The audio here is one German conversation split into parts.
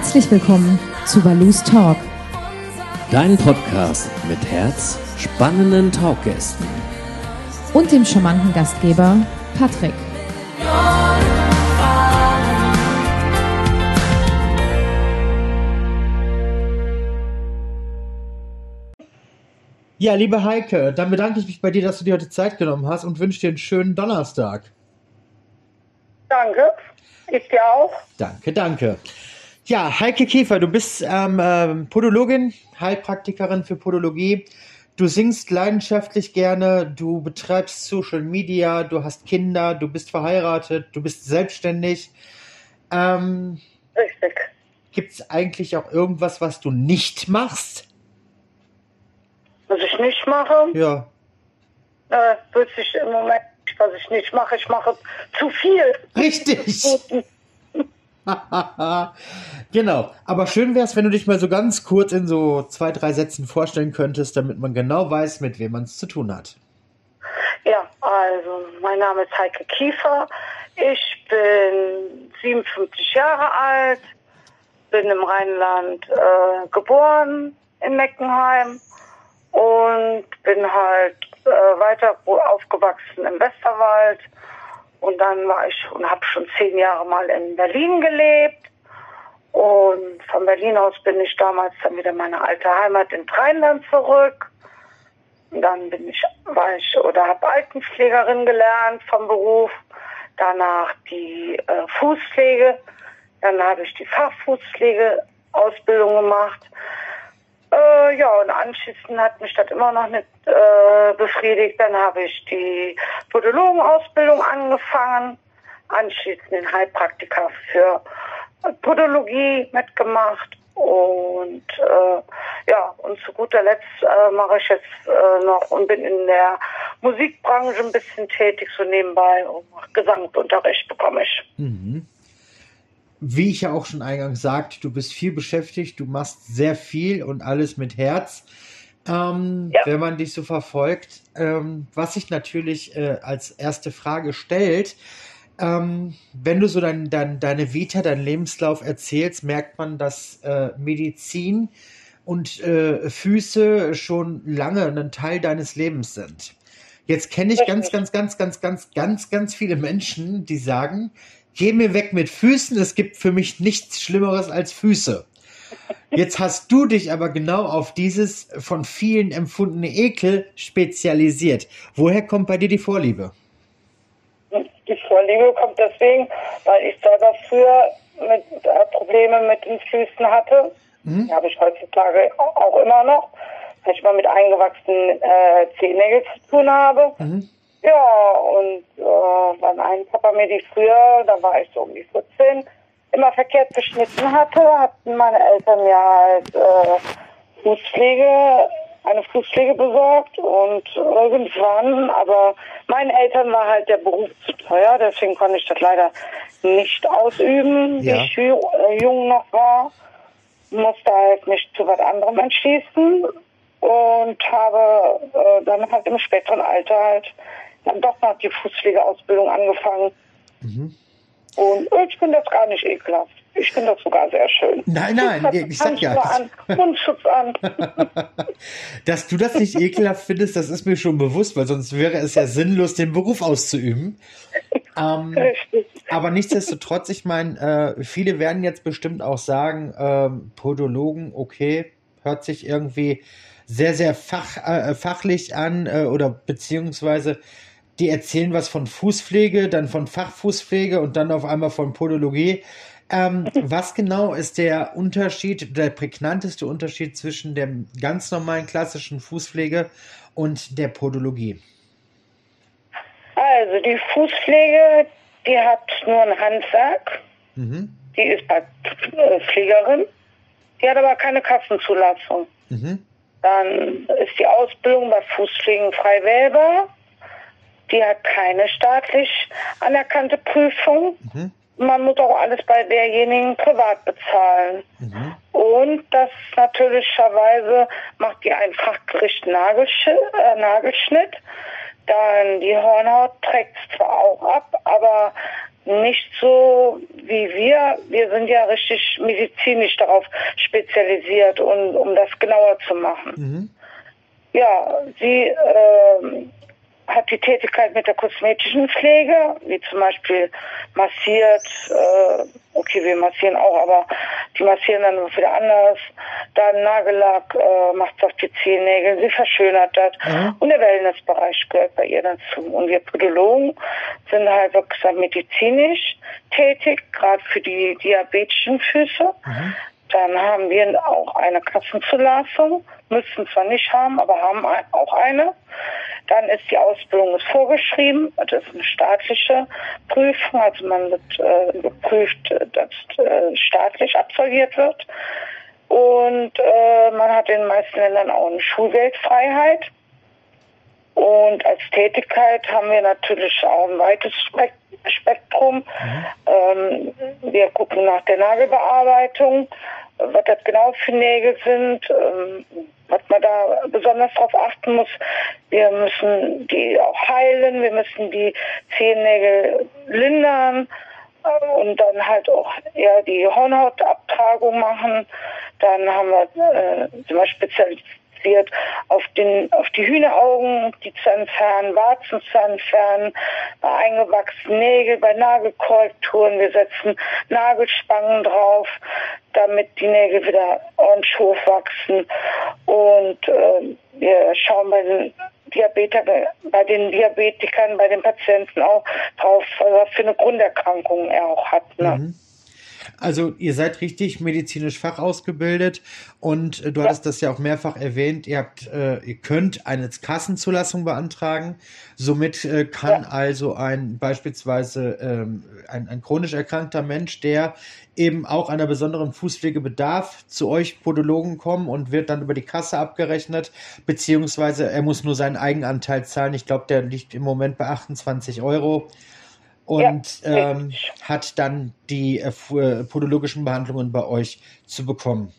Herzlich willkommen zu Balus Talk. Dein Podcast mit Herz, spannenden Talkgästen und dem charmanten Gastgeber Patrick. Ja, liebe Heike, dann bedanke ich mich bei dir, dass du dir heute Zeit genommen hast und wünsche dir einen schönen Donnerstag. Danke, ich dir auch. Danke, danke. Ja, Heike Kiefer, du bist ähm, ähm, Podologin, Heilpraktikerin für Podologie. Du singst leidenschaftlich gerne, du betreibst Social Media, du hast Kinder, du bist verheiratet, du bist selbstständig. Ähm, Richtig. Gibt es eigentlich auch irgendwas, was du nicht machst? Was ich nicht mache, Ja. äh, wüsste ich im Moment, was ich nicht mache. Ich mache zu viel. Richtig. genau. Aber schön wäre es, wenn du dich mal so ganz kurz in so zwei, drei Sätzen vorstellen könntest, damit man genau weiß, mit wem man es zu tun hat. Ja, also mein Name ist Heike Kiefer. Ich bin 57 Jahre alt, bin im Rheinland äh, geboren, in Meckenheim und bin halt äh, weiter aufgewachsen im Westerwald. Und dann war ich und habe schon zehn Jahre mal in Berlin gelebt. Und von Berlin aus bin ich damals dann wieder in meine alte Heimat in Rheinland zurück. Und dann bin ich, war ich oder habe Altenpflegerin gelernt vom Beruf. Danach die äh, Fußpflege. Dann habe ich die Fachfußpflegeausbildung gemacht. Äh, ja, und anschließend hat mich das immer noch nicht äh, befriedigt. Dann habe ich die Podologenausbildung angefangen, anschließend den Heilpraktiker für Podologie mitgemacht und äh, ja, und zu guter Letzt äh, mache ich jetzt äh, noch und bin in der Musikbranche ein bisschen tätig, so nebenbei und mache Gesangsunterricht bekomme ich. Mhm. Wie ich ja auch schon eingangs sagte, du bist viel beschäftigt, du machst sehr viel und alles mit Herz. Ähm, Ja. Wenn man dich so verfolgt, ähm, was sich natürlich äh, als erste Frage stellt, ähm, wenn du so dein, dein, deine Vita, deinen Lebenslauf erzählst, merkt man, dass äh, Medizin und äh, Füße schon lange ein Teil deines Lebens sind. Jetzt kenne ich ganz, ganz, ganz, ganz, ganz, ganz, ganz viele Menschen, die sagen, geh mir weg mit Füßen, es gibt für mich nichts Schlimmeres als Füße. Jetzt hast du dich aber genau auf dieses von vielen empfundene Ekel spezialisiert. Woher kommt bei dir die Vorliebe? Die Vorliebe kommt deswegen, weil ich selber früher mit, äh, Probleme mit den Füßen hatte. Die habe ich heutzutage au- auch immer noch, weil ich mal mit eingewachsenen äh, Zehennägeln zu tun habe. Ja, und äh, weil mein Papa mir die früher, da war ich so um die 14, immer verkehrt beschnitten hatte, hatten meine Eltern mir halt äh, Fußpflege, eine Fußpflege besorgt und irgendwann, aber meinen Eltern war halt der Beruf zu teuer, deswegen konnte ich das leider nicht ausüben, Ja. wie ich äh, jung noch war. Musste halt mich zu was anderem entschließen und habe äh, dann halt im späteren Alter halt dann doch noch die Fußpflegeausbildung angefangen. Und ich finde das gar nicht ekelhaft. Ich finde das sogar sehr schön. Nein, nein, Hat ich sag ja. An, Mundschutz an. Dass du das nicht ekelhaft findest, das ist mir schon bewusst, weil sonst wäre es ja sinnlos, den Beruf auszuüben. Ähm, aber nichtsdestotrotz, ich meine, äh, viele werden jetzt bestimmt auch sagen, ähm, Podologen, okay, hört sich irgendwie sehr, sehr fach, äh, fachlich an äh, oder beziehungsweise die erzählen was von Fußpflege, dann von Fachfußpflege und dann auf einmal von Podologie. Ähm, was genau ist der Unterschied, der prägnanteste Unterschied zwischen der ganz normalen klassischen Fußpflege und der Podologie? Also die Fußpflege, die hat nur ein Handwerk. Mhm. Die ist bei äh, Pflegerin. Die hat aber keine Kassenzulassung. Mhm. Dann ist die Ausbildung bei Fußpflegen frei wählbar. Die hat keine staatlich anerkannte Prüfung. Man muss auch alles bei derjenigen privat bezahlen. Und das natürlicherweise macht die ein Fachgericht äh, Nagelschnitt. Dann die Hornhaut trägt es zwar auch ab, aber nicht so wie wir. Wir sind ja richtig medizinisch darauf spezialisiert, und, um das genauer zu machen. Mhm. Ja, sie äh, hat die Tätigkeit mit der kosmetischen Pflege, wie zum Beispiel massiert, äh, okay, wir massieren auch, aber die massieren dann wieder anders. Dann Nagellack, äh, macht auf die Zehennägel, sie verschönert das. Mhm. Und der Wellnessbereich gehört bei ihr dazu. Und wir Podologen sind halt wirklich medizinisch tätig, gerade für die diabetischen Füße. Mhm. Dann haben wir auch eine Kassenzulassung, müssen zwar nicht haben, aber haben auch eine. Dann ist die Ausbildung ist vorgeschrieben, das ist eine staatliche Prüfung, also man wird äh, geprüft, dass äh, staatlich absolviert wird. Und äh, man hat in den meisten Ländern auch eine Schulgeldfreiheit. Und als Tätigkeit haben wir natürlich auch ein weites Spektrum. Mhm. Ähm, wir gucken nach der Nagelbearbeitung, was das genau für Nägel sind, ähm, was man da besonders darauf achten muss. Wir müssen die auch heilen, wir müssen die Zehennägel lindern äh, und dann halt auch eher die Hornhautabtragung machen. Dann haben wir äh, sind wir auf den auf die Hühneraugen, die zu entfernen, bei eingewachsenen Nägel, bei Nagelkorrekturen. Wir setzen Nagelspangen drauf, damit die Nägel wieder ordentlich hochwachsen. Und äh, wir schauen bei den Diabeter, bei den Diabetikern, bei den Patienten auch drauf, was für eine Grunderkrankung er auch hat. Ne? Mhm. Also ihr seid richtig medizinisch fachausgebildet und äh, du ja. hattest das ja auch mehrfach erwähnt, ihr habt, äh, ihr könnt eine Kassenzulassung beantragen. Somit äh, kann ja. also ein beispielsweise ähm, ein, ein chronisch erkrankter Mensch, der eben auch einer besonderen Fußpflege bedarf, zu euch Podologen kommen und wird dann über die Kasse abgerechnet, beziehungsweise er muss nur seinen Eigenanteil zahlen. Ich glaube, der liegt im Moment bei 28 Euro und ja, ähm, hat dann die äh, äh, podologischen Behandlungen bei euch zu bekommen.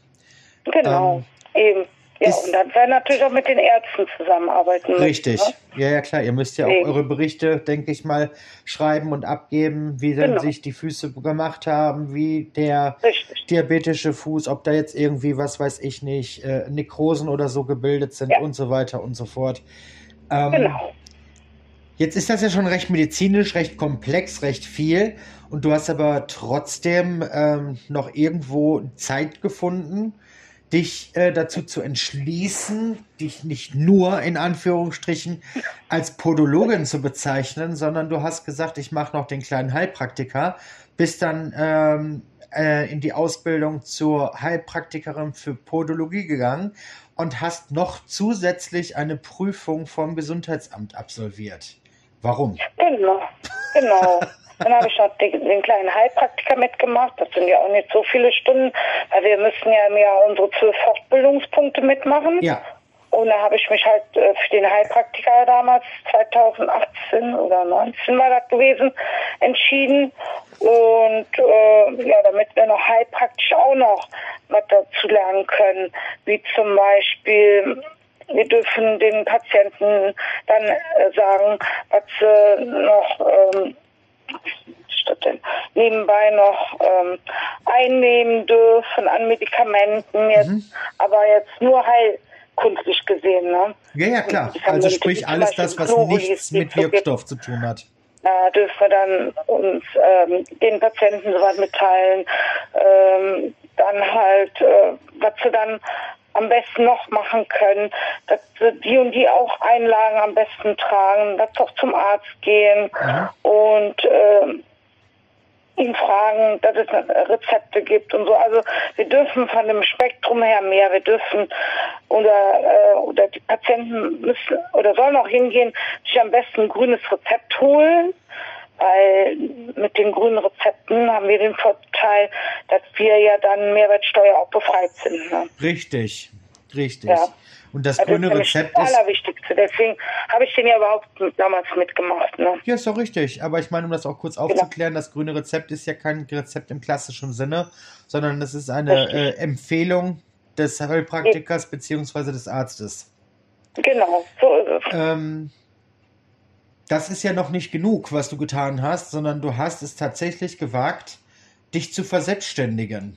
Genau, ähm, eben. Ja, und dann werden natürlich auch mit den Ärzten zusammenarbeiten. Richtig, müssen, ne? ja, ja, klar. Ihr müsst ja auch eure Berichte, denke ich mal, schreiben und abgeben, wie genau. sich die Füße gemacht haben, wie der Richtig. diabetische Fuß, ob da jetzt irgendwie, was weiß ich nicht, äh, Nekrosen oder so gebildet sind ja. und so weiter und so fort. Ähm, genau. Jetzt ist das ja schon recht medizinisch, recht komplex, recht viel. Und du hast aber trotzdem ähm, noch irgendwo Zeit gefunden, dich äh, dazu zu entschließen, dich nicht nur in Anführungsstrichen als Podologin zu bezeichnen, sondern du hast gesagt, ich mache noch den kleinen Heilpraktiker, bist dann ähm, äh, in die Ausbildung zur Heilpraktikerin für Podologie gegangen und hast noch zusätzlich eine Prüfung vom Gesundheitsamt absolviert. Warum? Genau, genau. Dann habe ich noch den, kleinen Heilpraktiker mitgemacht. Das sind ja auch nicht so viele Stunden, weil wir müssen ja im Jahr unsere zwölf Fortbildungspunkte mitmachen. Ja. Und da habe ich mich halt äh, für den Heilpraktiker damals, 2018 oder 19 war das gewesen, entschieden. Und äh, ja, damit wir noch heilpraktisch auch noch was dazu lernen können, wie zum Beispiel wir dürfen den Patienten dann äh, sagen, was sie noch ähm, nebenbei noch ähm, einnehmen dürfen an Medikamenten jetzt, mhm. aber jetzt nur heilkundlich gesehen. Ne? Ja, ja, klar. Also sprich alles das, was nichts mit Wirkstoff zu tun hat. Da dürfen wir dann uns ähm, den Patienten soweit mitteilen. Ähm, dann halt, äh, was sie dann am besten noch machen können, dass die und die auch Einlagen am besten tragen, dass auch zum Arzt gehen mhm. und äh, ihn fragen, dass es Rezepte gibt und so. Also wir dürfen von dem Spektrum her mehr. Wir dürfen oder äh, oder die Patienten müssen oder sollen auch hingehen, sich am besten ein grünes Rezept holen weil mit den grünen Rezepten haben wir den Vorteil, dass wir ja dann Mehrwertsteuer auch befreit sind. Ne? Richtig, richtig. Ja. Und das, das grüne ist Rezept das Allerwichtigste. Deswegen habe ich den ja überhaupt damals mitgemacht. Ne? Ja, ist doch richtig. Aber ich meine, um das auch kurz genau. aufzuklären, genau. das grüne Rezept ist ja kein Rezept im klassischen Sinne, sondern das ist eine äh, Empfehlung des Heilpraktikers bzw. des Arztes. Genau, so ist es. Ähm, das ist ja noch nicht genug, was du getan hast, sondern du hast es tatsächlich gewagt, dich zu verselbstständigen.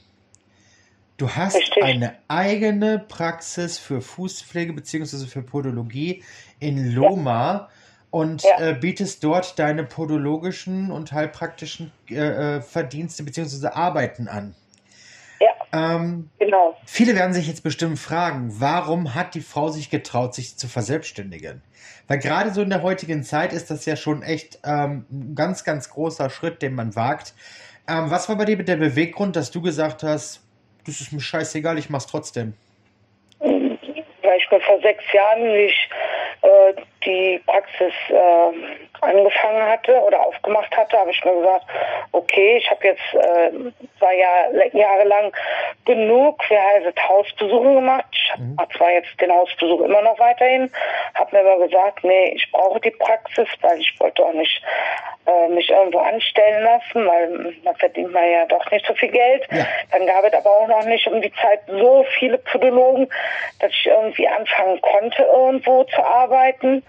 Du hast Richtig. eine eigene Praxis für Fußpflege bzw. für Podologie in Loma und Ja. äh, bietest dort deine podologischen und heilpraktischen äh, äh, Verdienste bzw. Arbeiten an. Ja, Ähm, genau. Viele werden sich jetzt bestimmt fragen, warum hat die Frau sich getraut, sich zu verselbstständigen? Weil gerade so in der heutigen Zeit ist das ja schon echt ähm, ein ganz, ganz großer Schritt, den man wagt. Ähm, was war bei dir der Beweggrund, dass du gesagt hast, das ist mir scheißegal, ich mach's trotzdem? weil ich vor sechs Jahren, ich äh, die Praxis äh, angefangen hatte oder aufgemacht hatte, habe ich mir gesagt, okay, ich habe jetzt äh, zwei Jahr, Jahre lang genug, wie heißt es, Hausbesuche gemacht. Ich habe zwar jetzt den Hausbesuch immer noch weiterhin, habe mir aber gesagt, nee, ich brauche die Praxis, weil ich wollte auch nicht äh, mich irgendwo anstellen lassen, weil da verdient man ja doch nicht so viel Geld. Ja. Dann gab es aber auch noch nicht um die Zeit so viele Podologen, dass ich irgendwie anfangen konnte, irgendwo zu arbeiten.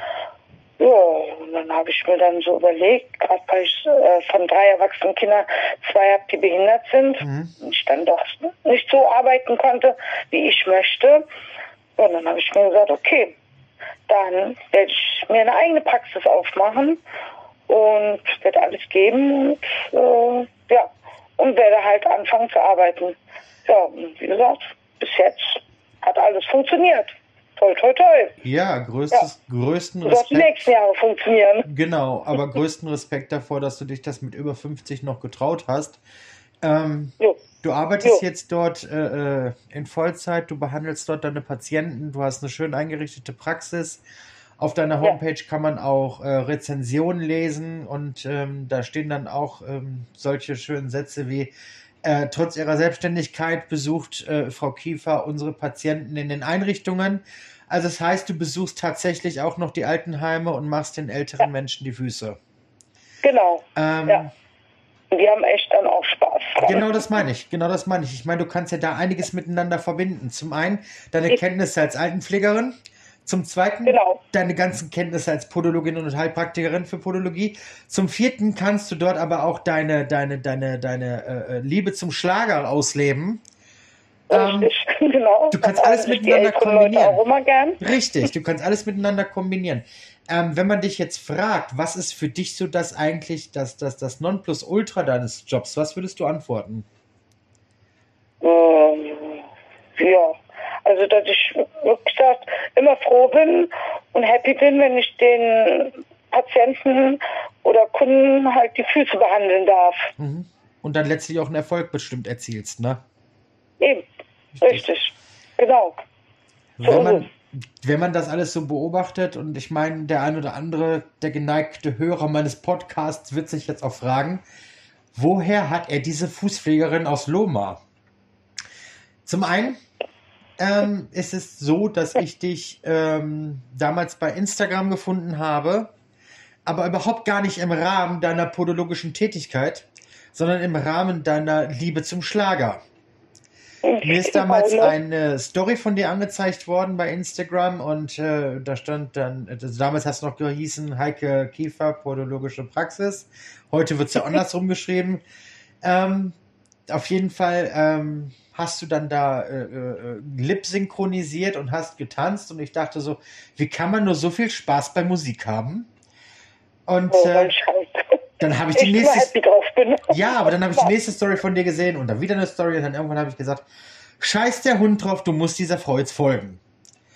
Ja, und dann habe ich mir dann so überlegt, gerade weil ich äh, von drei erwachsenen Kindern zwei habe, die behindert sind, und ich dann doch nicht so arbeiten konnte, wie ich möchte. Und dann habe ich mir gesagt, okay, dann werde ich mir eine eigene Praxis aufmachen und werde alles geben und äh, ja, und werde halt anfangen zu arbeiten. Ja, und wie gesagt, bis jetzt hat alles funktioniert. Toi, toi, toi. Ja, größtes, größten Das wird die Respekt. nächsten Jahre funktionieren. Genau, aber größten Respekt davor, dass du dich das mit über 50 noch getraut hast. Ähm. Du arbeitest Jo. jetzt dort äh, äh, in Vollzeit, du behandelst dort deine Patienten, du hast eine schön eingerichtete Praxis. Auf deiner Ja. Homepage kann man auch äh, Rezensionen lesen und ähm, da stehen dann auch ähm, solche schönen Sätze wie äh, trotz ihrer Selbstständigkeit besucht äh, Frau Kiefer unsere Patienten in den Einrichtungen. Also das heißt, du besuchst tatsächlich auch noch die Altenheime und machst den älteren Menschen die Füße. Genau. Ähm, Ja. Die haben echt dann auch Spaß. dran. Genau das meine ich. Genau das meine ich. Ich meine, du kannst ja da einiges miteinander verbinden. Zum einen deine Kenntnisse als Altenpflegerin. Zum zweiten Genau. deine ganzen Kenntnisse als Podologin und Heilpraktikerin für Podologie. Zum vierten kannst du dort aber auch deine, deine, deine, deine äh, äh, Liebe zum Schlager ausleben. Ähm, Richtig, genau. du kannst Das alles miteinander kombinieren. Richtig, du kannst alles miteinander kombinieren. Ähm, wenn man dich jetzt fragt, was ist für dich so das eigentlich, das, das, das Nonplusultra deines Jobs, was würdest du antworten? Ähm, ja, also dass ich wirklich gesagt, immer froh bin und happy bin, wenn ich den Patienten oder Kunden halt die Füße behandeln darf. Mhm. Und dann letztlich auch einen Erfolg bestimmt erzielst, ne? Eben, richtig, genau. So Wenn man, wenn man das alles so beobachtet, und ich meine, der ein oder andere, der geneigte Hörer meines Podcasts wird sich jetzt auch fragen, woher hat er diese Fußpflegerin aus Loma? Zum einen ähm, ist es so, dass ich dich ähm, damals bei Instagram gefunden habe, aber überhaupt gar nicht im Rahmen deiner podologischen Tätigkeit, sondern im Rahmen deiner Liebe zum Schlager. Mir ist damals eine Story von dir angezeigt worden bei Instagram und äh, da stand dann, also damals hast du noch gehießen Heike Kiefer, podologische Praxis. Heute wird es ja andersrum geschrieben. Ähm, auf jeden Fall ähm, hast du dann da äh, äh, Lip synchronisiert und hast getanzt und ich dachte so, wie kann man nur so viel Spaß bei Musik haben? Und Oh, äh, ich dann habe ich die immer nächste ja, aber dann habe ich die nächste Story von dir gesehen und dann wieder eine Story und dann irgendwann habe ich gesagt, scheiß der Hund drauf, du musst dieser Frau jetzt folgen.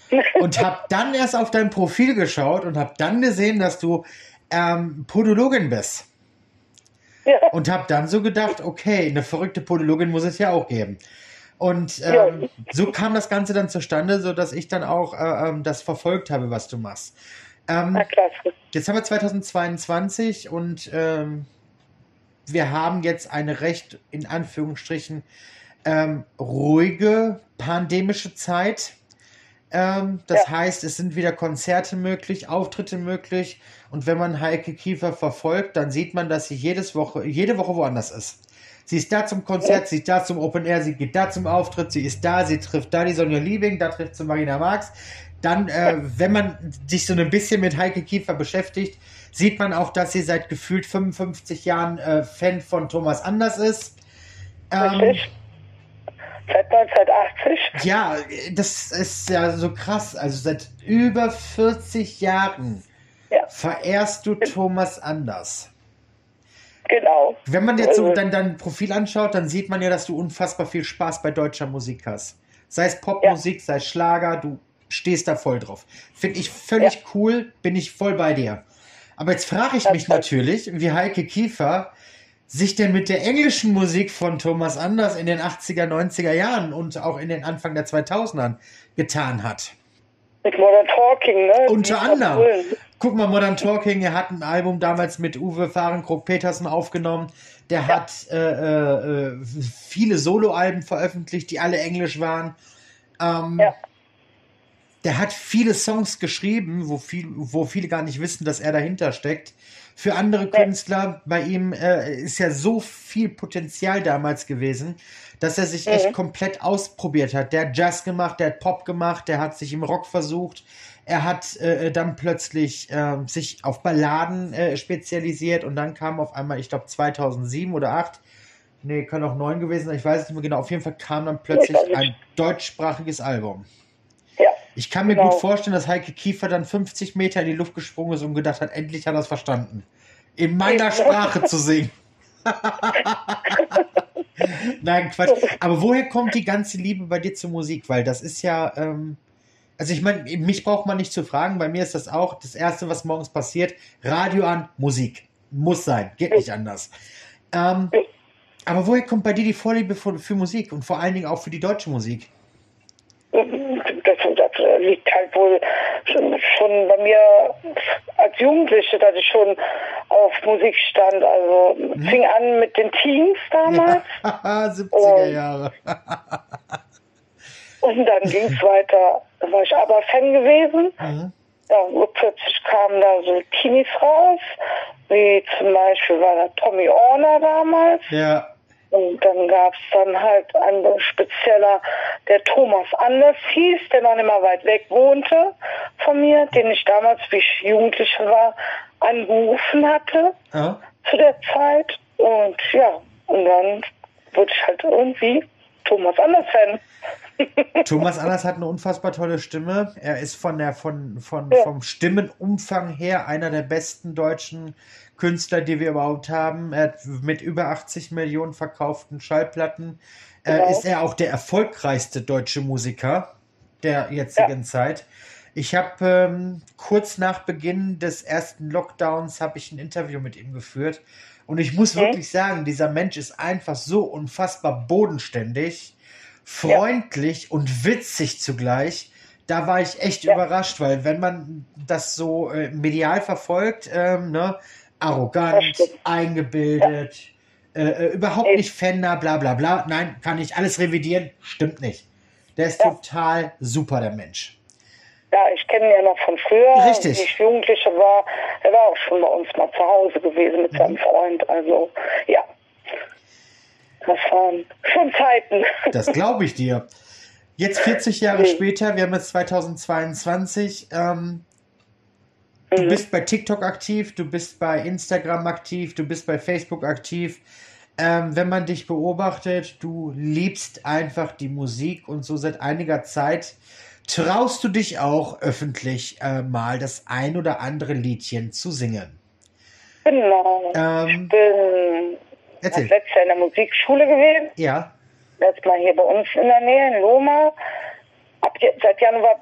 Und habe dann erst auf dein Profil geschaut und habe dann gesehen, dass du ähm, Podologin bist. Ja. Und habe dann so gedacht, okay, eine verrückte Podologin muss es ja auch geben. Und ähm, so kam das Ganze dann zustande, so dass ich dann auch äh, ähm, das verfolgt habe, was du machst. Ähm, Na klasse. Jetzt haben wir 2022 und ähm, wir haben jetzt eine recht, in Anführungsstrichen, ähm, ruhige pandemische Zeit. Ähm, das Ja. heißt, es sind wieder Konzerte möglich, Auftritte möglich. Und wenn man Heike Kiefer verfolgt, dann sieht man, dass sie jedes Woche, jede Woche woanders ist. Sie ist da zum Konzert, sie ist da zum Open Air, sie geht da zum Auftritt, sie ist da, sie trifft da die Sonja Liebing, da trifft sie Marina Marx. Dann, äh, wenn man sich so ein bisschen mit Heike Kiefer beschäftigt, sieht man auch, dass sie seit gefühlt 55 Jahren äh, Fan von Thomas Anders ist. Ähm, Richtig. Seit 1980? Ja, das ist ja so krass. Also seit über 40 Jahren ja. verehrst du Thomas Anders. Genau. Wenn man jetzt so also dein, dein Profil anschaut, dann sieht man ja, dass du unfassbar viel Spaß bei deutscher Musik hast. Sei es Popmusik, ja. sei es Schlager, du stehst da voll drauf. Finde ich völlig ja. cool, bin ich voll bei dir. Aber jetzt frage ich das mich natürlich, wie Heike Kiefer sich denn mit der englischen Musik von Thomas Anders in den 80er, 90er Jahren und auch in den Anfang der 2000ern getan hat. Mit Modern Talking, ne? Unter anderem. Guck mal, Modern Talking, er hat ein Album damals mit Uwe Fahrenkrog Petersen aufgenommen. Der ja. hat äh, äh, viele Soloalben veröffentlicht, die alle englisch waren. Ähm, ja. Der hat viele Songs geschrieben, wo, viel, wo viele gar nicht wissen, dass er dahinter steckt für andere Künstler. Bei ihm äh, ist ja so viel Potenzial damals gewesen, dass er sich mhm. echt komplett ausprobiert hat. Der hat Jazz gemacht, der hat Pop gemacht, der hat sich im Rock versucht. Er hat äh, dann plötzlich äh, sich auf Balladen äh, spezialisiert und dann kam auf einmal, ich glaube 2007 oder 2008, nee, kann auch 9 gewesen sein, ich weiß es nicht mehr genau, auf jeden Fall kam dann plötzlich ein deutschsprachiges Album. Ich kann mir genau. gut vorstellen, dass Heike Kiefer dann 50 Meter in die Luft gesprungen ist und gedacht hat, endlich hat er es verstanden. In meiner Sprache zu singen. Nein, Quatsch. Aber woher kommt die ganze Liebe bei dir zur Musik? Weil das ist ja, ähm, also ich meine, mich braucht man nicht zu fragen. Bei mir ist das auch das Erste, was morgens passiert. Radio an, Musik. Muss sein, geht nicht anders. Ähm, aber woher kommt bei dir die Vorliebe für, für Musik und vor allen Dingen auch für die deutsche Musik? das, das liegt halt wohl schon, schon, bei mir als Jugendliche, dass ich schon auf Musik stand. Also mhm. fing an mit den Teens damals. Ja, 70er Jahre. und dann ging es weiter. Da war ich aber Fan gewesen. Mhm. Ja, und plötzlich kamen da so Teenies raus, wie zum Beispiel war da Tommy Orner damals. Ja. Und dann gab es dann halt einen Spezieller, der Thomas Anders hieß, der noch nicht mal weit weg wohnte von mir, den ich damals, wie ich Jugendliche war, angerufen hatte ja. zu der Zeit. Und ja, und dann wurde ich halt irgendwie Thomas Anders Fan. Thomas Anders hat eine unfassbar tolle Stimme. Er ist von der von, von ja. vom Stimmenumfang her einer der besten deutschen Künstler, die wir überhaupt haben. Er hat mit über 80 Millionen verkauften Schallplatten äh, genau. ist er auch der erfolgreichste deutsche Musiker der jetzigen ja. Zeit. Ich habe ähm, kurz nach Beginn des ersten Lockdowns habe ich ein Interview mit ihm geführt und ich muss okay. wirklich sagen, dieser Mensch ist einfach so unfassbar bodenständig, freundlich ja. und witzig zugleich. Da war ich echt ja. überrascht, weil wenn man das so äh, medial verfolgt, ähm, ne, arrogant, eingebildet, ja. äh, äh überhaupt nicht Fender, bla bla bla. Nein, kann ich alles revidieren. Stimmt nicht. Der ist total super, der Mensch. Ja, ich kenne ihn ja noch von früher. Richtig. Als ich Jugendliche war, er war auch schon bei uns mal zu Hause gewesen mit mhm. seinem Freund. Also, ja. Das waren schon Zeiten. Das glaube ich dir. Jetzt 40 Jahre mhm. später, wir haben jetzt 2022, ähm, Du mhm. bist bei TikTok aktiv, du bist bei Instagram aktiv, du bist bei Facebook aktiv. Ähm, wenn man dich beobachtet, du liebst einfach die Musik und so seit einiger Zeit traust du dich auch öffentlich äh, mal das ein oder andere Liedchen zu singen. Genau. Ähm, ich bin erzähl. letztes Jahr in der Musikschule gewesen. Ja. Jetzt mal hier bei uns in der Nähe, in Loma. Ab, seit Januar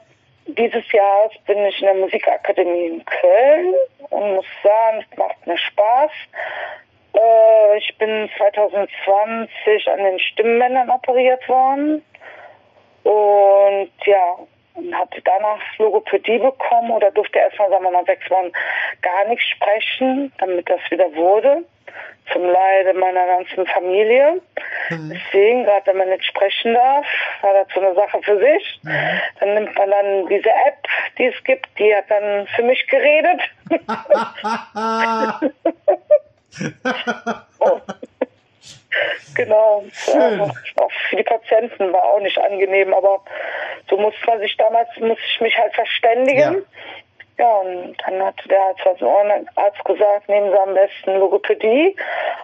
dieses Jahr bin ich in der Musikakademie in Köln und muss sagen, es macht mir Spaß. Äh, ich bin 2020 an den Stimmbändern operiert worden und ja, hatte danach Logopädie bekommen oder durfte erstmal, sagen wir mal, sechs Wochen gar nicht sprechen, damit das wieder wurde zum Leide meiner ganzen Familie. Mhm. Deswegen, gerade wenn man nicht sprechen darf, war das so eine Sache für sich. Mhm. Dann nimmt man dann diese App, die es gibt, die hat dann für mich geredet. oh. Genau. Schön. auch für die Patienten war auch nicht angenehm, aber so muss man sich damals, muss ich mich halt verständigen. Ja Ja, und dann hat der Arzt gesagt, nehmen Sie am besten Logopädie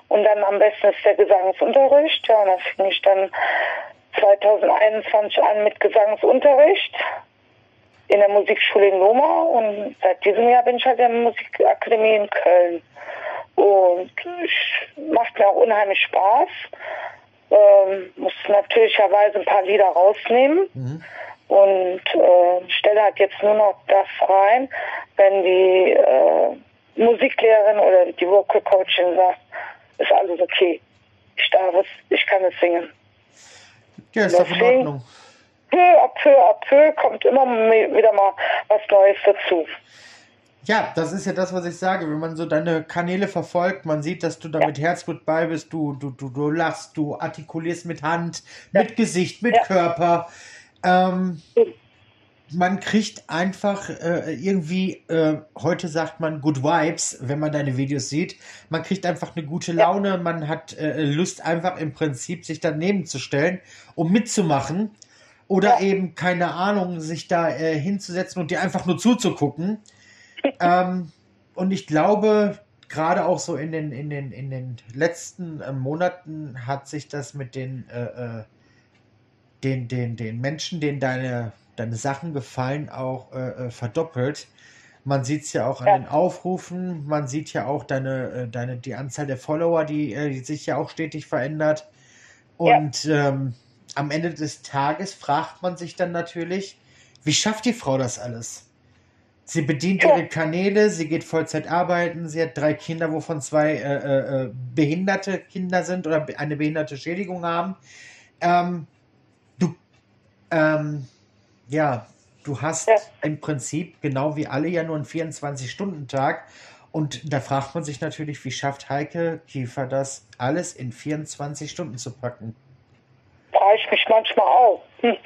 und dann am besten ist der Gesangsunterricht. Ja, und da fing ich dann 2021 an mit Gesangsunterricht in der Musikschule in Loma und seit diesem Jahr bin ich halt in der Musikakademie in Köln. Und es macht mir auch unheimlich Spaß. Ähm, muss natürlicherweise ein paar Lieder rausnehmen. Mhm. Und äh, stelle halt jetzt nur noch das rein, wenn die äh, Musiklehrerin oder die Vocal Coachin sagt, ist alles okay. Ich darf es, ich kann es singen. Ja, ist doch in Ordnung. Peu à peu à peu kommt immer wieder mal was Neues dazu. Ja, das ist ja das, was ich sage. Wenn man so deine Kanäle verfolgt, man sieht, dass du da ja. mit Herzblut bei bist, du, du, du, du lachst, du artikulierst mit Hand, ja. mit Gesicht, mit ja. Körper. Ähm, man kriegt einfach äh, irgendwie, äh, heute sagt man Good Vibes, wenn man deine Videos sieht. Man kriegt einfach eine gute Laune, man hat äh, Lust einfach im Prinzip sich daneben zu stellen, um mitzumachen. Oder eben, keine Ahnung, sich da äh, hinzusetzen und dir einfach nur zuzugucken. ähm, und ich glaube, gerade auch so in den, in den, in den letzten äh, Monaten hat sich das mit den, äh den, den, den Menschen, denen deine, deine Sachen gefallen, auch äh, äh, verdoppelt. Man sieht es ja auch an ja. den Aufrufen, man sieht ja auch deine, deine, die Anzahl der Follower, die, die sich ja auch stetig verändert. Und ja. ähm, am Ende des Tages fragt man sich dann natürlich, wie schafft die Frau das alles? Sie bedient ihre Kanäle, sie geht Vollzeit arbeiten, sie hat drei Kinder, wovon zwei äh, äh, äh, behinderte Kinder sind oder eine behinderte Schädigung haben. Ähm, ähm, ja, du hast ja. im Prinzip genau wie alle ja nur einen 24-Stunden-Tag. Und da fragt man sich natürlich, wie schafft Heike Kiefer das, alles in 24 Stunden zu packen? frage ich mich manchmal auch. Hm,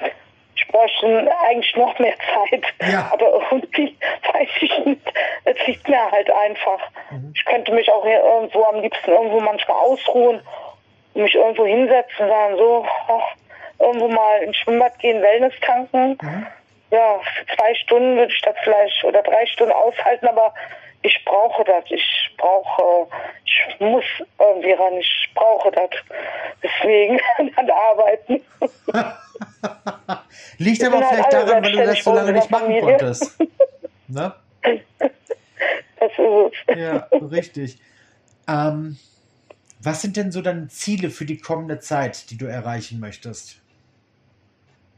ich bräuchte eigentlich noch mehr Zeit. Ja. Aber irgendwie weiß ich nicht. Es liegt mir halt einfach. Mhm. Ich könnte mich auch hier irgendwo am liebsten irgendwo manchmal ausruhen und mich irgendwo hinsetzen und sagen, so, ach, irgendwo mal ins Schwimmbad gehen, Wellness tanken. Mhm. Ja, für zwei Stunden würde ich das vielleicht oder drei Stunden aushalten, aber ich brauche das, ich brauche, ich muss irgendwie ran, ich brauche das. Deswegen an Arbeiten. Liegt aber halt vielleicht daran, weil du das so lange nicht machen Familie. konntest. ne? Das ist es. Ja, richtig. Ähm, was sind denn so deine Ziele für die kommende Zeit, die du erreichen möchtest?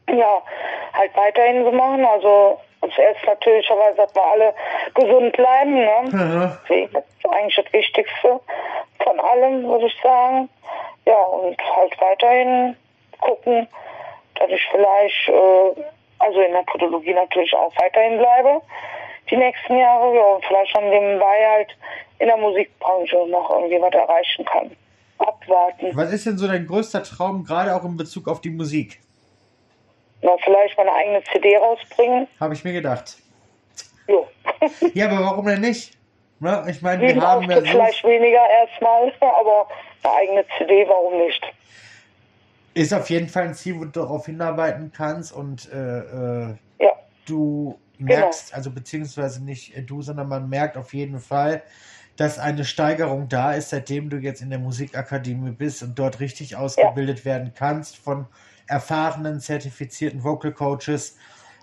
Ja, halt weiterhin so machen. Also als erstes natürlicherweise, dass wir alle gesund bleiben. Ne? Mhm. Das ist eigentlich das Wichtigste von allem, würde ich sagen. Ja, und halt weiterhin gucken, dass ich vielleicht, äh, also in der Podologie natürlich auch weiterhin bleibe, die nächsten Jahre, ja, und vielleicht dann nebenbei halt in der Musikbranche noch irgendwie was erreichen kann. Abwarten. Was ist denn so dein größter Traum, gerade auch in Bezug auf die Musik? Na, vielleicht meine eigene CD rausbringen. Habe ich mir gedacht. Jo. ja, aber warum denn nicht? Na, ich meine, wir haben ja vielleicht weniger erstmal, aber eine eigene CD, warum nicht? Ist auf jeden Fall ein Ziel, wo du darauf hinarbeiten kannst und äh, äh, ja. du genau. merkst, genau. also beziehungsweise nicht du, sondern man merkt auf jeden Fall, dass eine Steigerung da ist, seitdem du jetzt in der Musikakademie bist und dort richtig ausgebildet ja. werden kannst von erfahrenen, zertifizierten Vocal Coaches.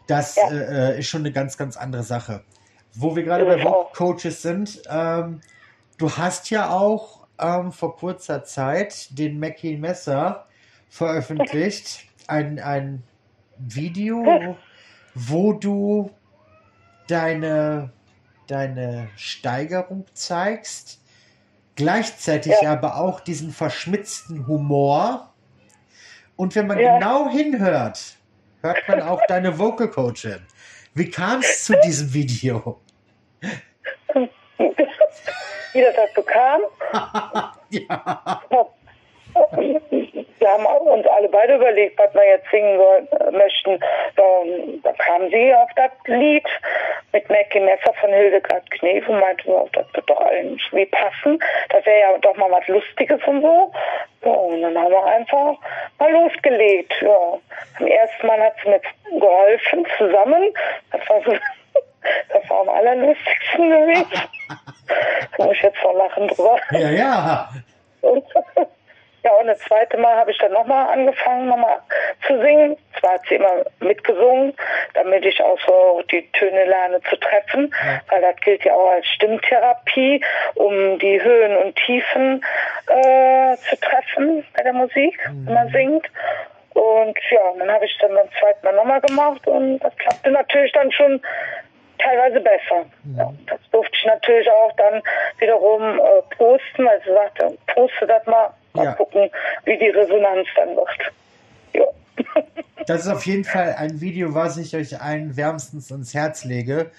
Das ja. äh, ist schon eine ganz, ganz andere Sache. Wo wir gerade bei Vocal Coaches sind, ähm, du hast ja auch ähm, vor kurzer Zeit den Mackie Messer veröffentlicht. Ein, ein Video, wo du deine, deine Steigerung zeigst, gleichzeitig ja. aber auch diesen verschmitzten Humor und wenn man ja. genau hinhört, hört man auch deine Vocal Coachin. Wie kam es zu diesem Video? Wie das dazu kam? ja wir haben uns alle beide überlegt, was wir jetzt singen wollen, äh, möchten. Ähm, da kam sie auf das Lied mit Mackie Messer von Hildegard Knef und meinte, oh, das wird doch allen wie passen. Das wäre ja doch mal was Lustiges und so. Ja, und dann haben wir einfach mal losgelegt. Ja. Am ersten Mal hat sie mir geholfen, zusammen. Das war so Das war am allerlustigsten gewesen. da muss ich jetzt noch lachen drüber. Ja, ja. Ja, und das zweite Mal habe ich dann nochmal angefangen, nochmal zu singen. Zwar hat sie immer mitgesungen, damit ich auch so die Töne lerne zu treffen, Ja. weil das gilt ja auch als Stimmtherapie, um die Höhen und Tiefen äh, zu treffen bei der Musik, wenn man singt. Und ja, dann habe ich dann beim zweiten Mal nochmal gemacht und das klappte natürlich dann schon teilweise besser. Ja, das durfte ich natürlich auch dann wiederum äh, posten, sie sagte, poste das mal, mal Ja. gucken, wie die Resonanz dann wird. Ja. Das ist auf jeden Fall ein Video, was ich euch allen wärmstens ins Herz lege.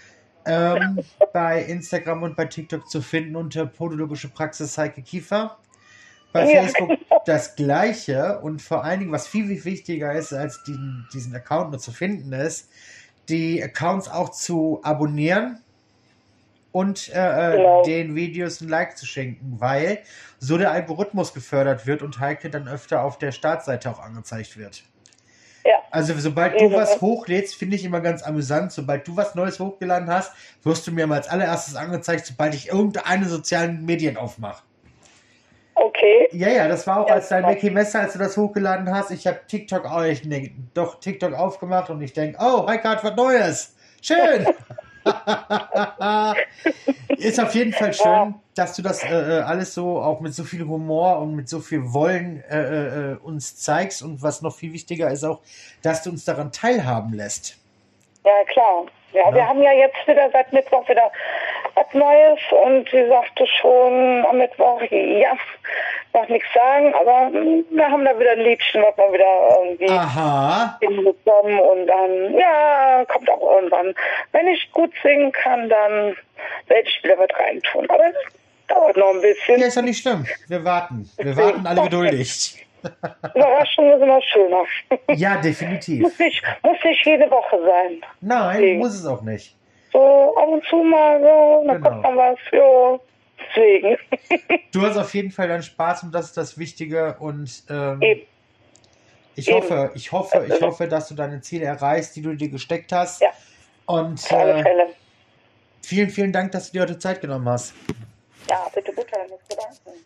Ähm, bei Instagram und bei TikTok zu finden unter Podologische Praxis Heike Kiefer. Bei Ja, Facebook genau. das gleiche und vor allen Dingen, was viel, viel wichtiger ist, als diesen, diesen Account nur zu finden, ist, die Accounts auch zu abonnieren und äh, äh, Genau. den Videos ein Like zu schenken, weil so der Algorithmus gefördert wird und Heike dann öfter auf der Startseite auch angezeigt wird. Ja. Also sobald Eben, du was ja. hochlädst, finde ich immer ganz amüsant. Sobald du was Neues hochgeladen hast, wirst du mir mal als allererstes angezeigt, sobald ich irgendeine sozialen Medien aufmache. Okay. Ja, ja, das war auch Ja, als dein. Becky Messer, als du das hochgeladen hast. Ich habe TikTok auch, ich, nee, doch TikTok aufgemacht und ich denke, oh, Heike hat was Neues. Schön. Ist auf jeden Fall schön, Ja. dass du das äh, äh, alles so auch mit so viel Humor und mit so viel Wollen äh, äh, äh, uns zeigst und was noch viel wichtiger ist auch, dass du uns daran teilhaben lässt. Ja, klar. Ja, Ja. wir haben ja jetzt wieder seit Mittwoch wieder was Neues und sie sagte schon am Mittwoch, ja, noch nichts sagen, aber wir haben da wieder ein Liedchen, was wir wieder irgendwie Aha. hinbekommen und dann, ja, kommt auch irgendwann. Wenn ich gut singen kann, dann werde ich wieder was reintun. Aber es dauert noch ein bisschen. Ja, ist ja nicht schlimm. Wir warten. Wir warten alle geduldig. Überraschungen sind immer schöner. Ja, definitiv. muss, nicht, muss nicht jede Woche sein. Nein, Deswegen. muss es auch nicht. So ab und zu mal so, dann Genau. kommt man was, jo, deswegen. Du hast auf jeden Fall deinen Spaß und das ist das Wichtige und ähm, Eben. ich Eben. hoffe, ich hoffe, ich hoffe, dass du deine Ziele erreichst, die du dir gesteckt hast. Ja. Und äh, vielen, vielen Dank, dass du dir heute Zeit genommen hast. Ja, bitte, bitte, nicht bedanken.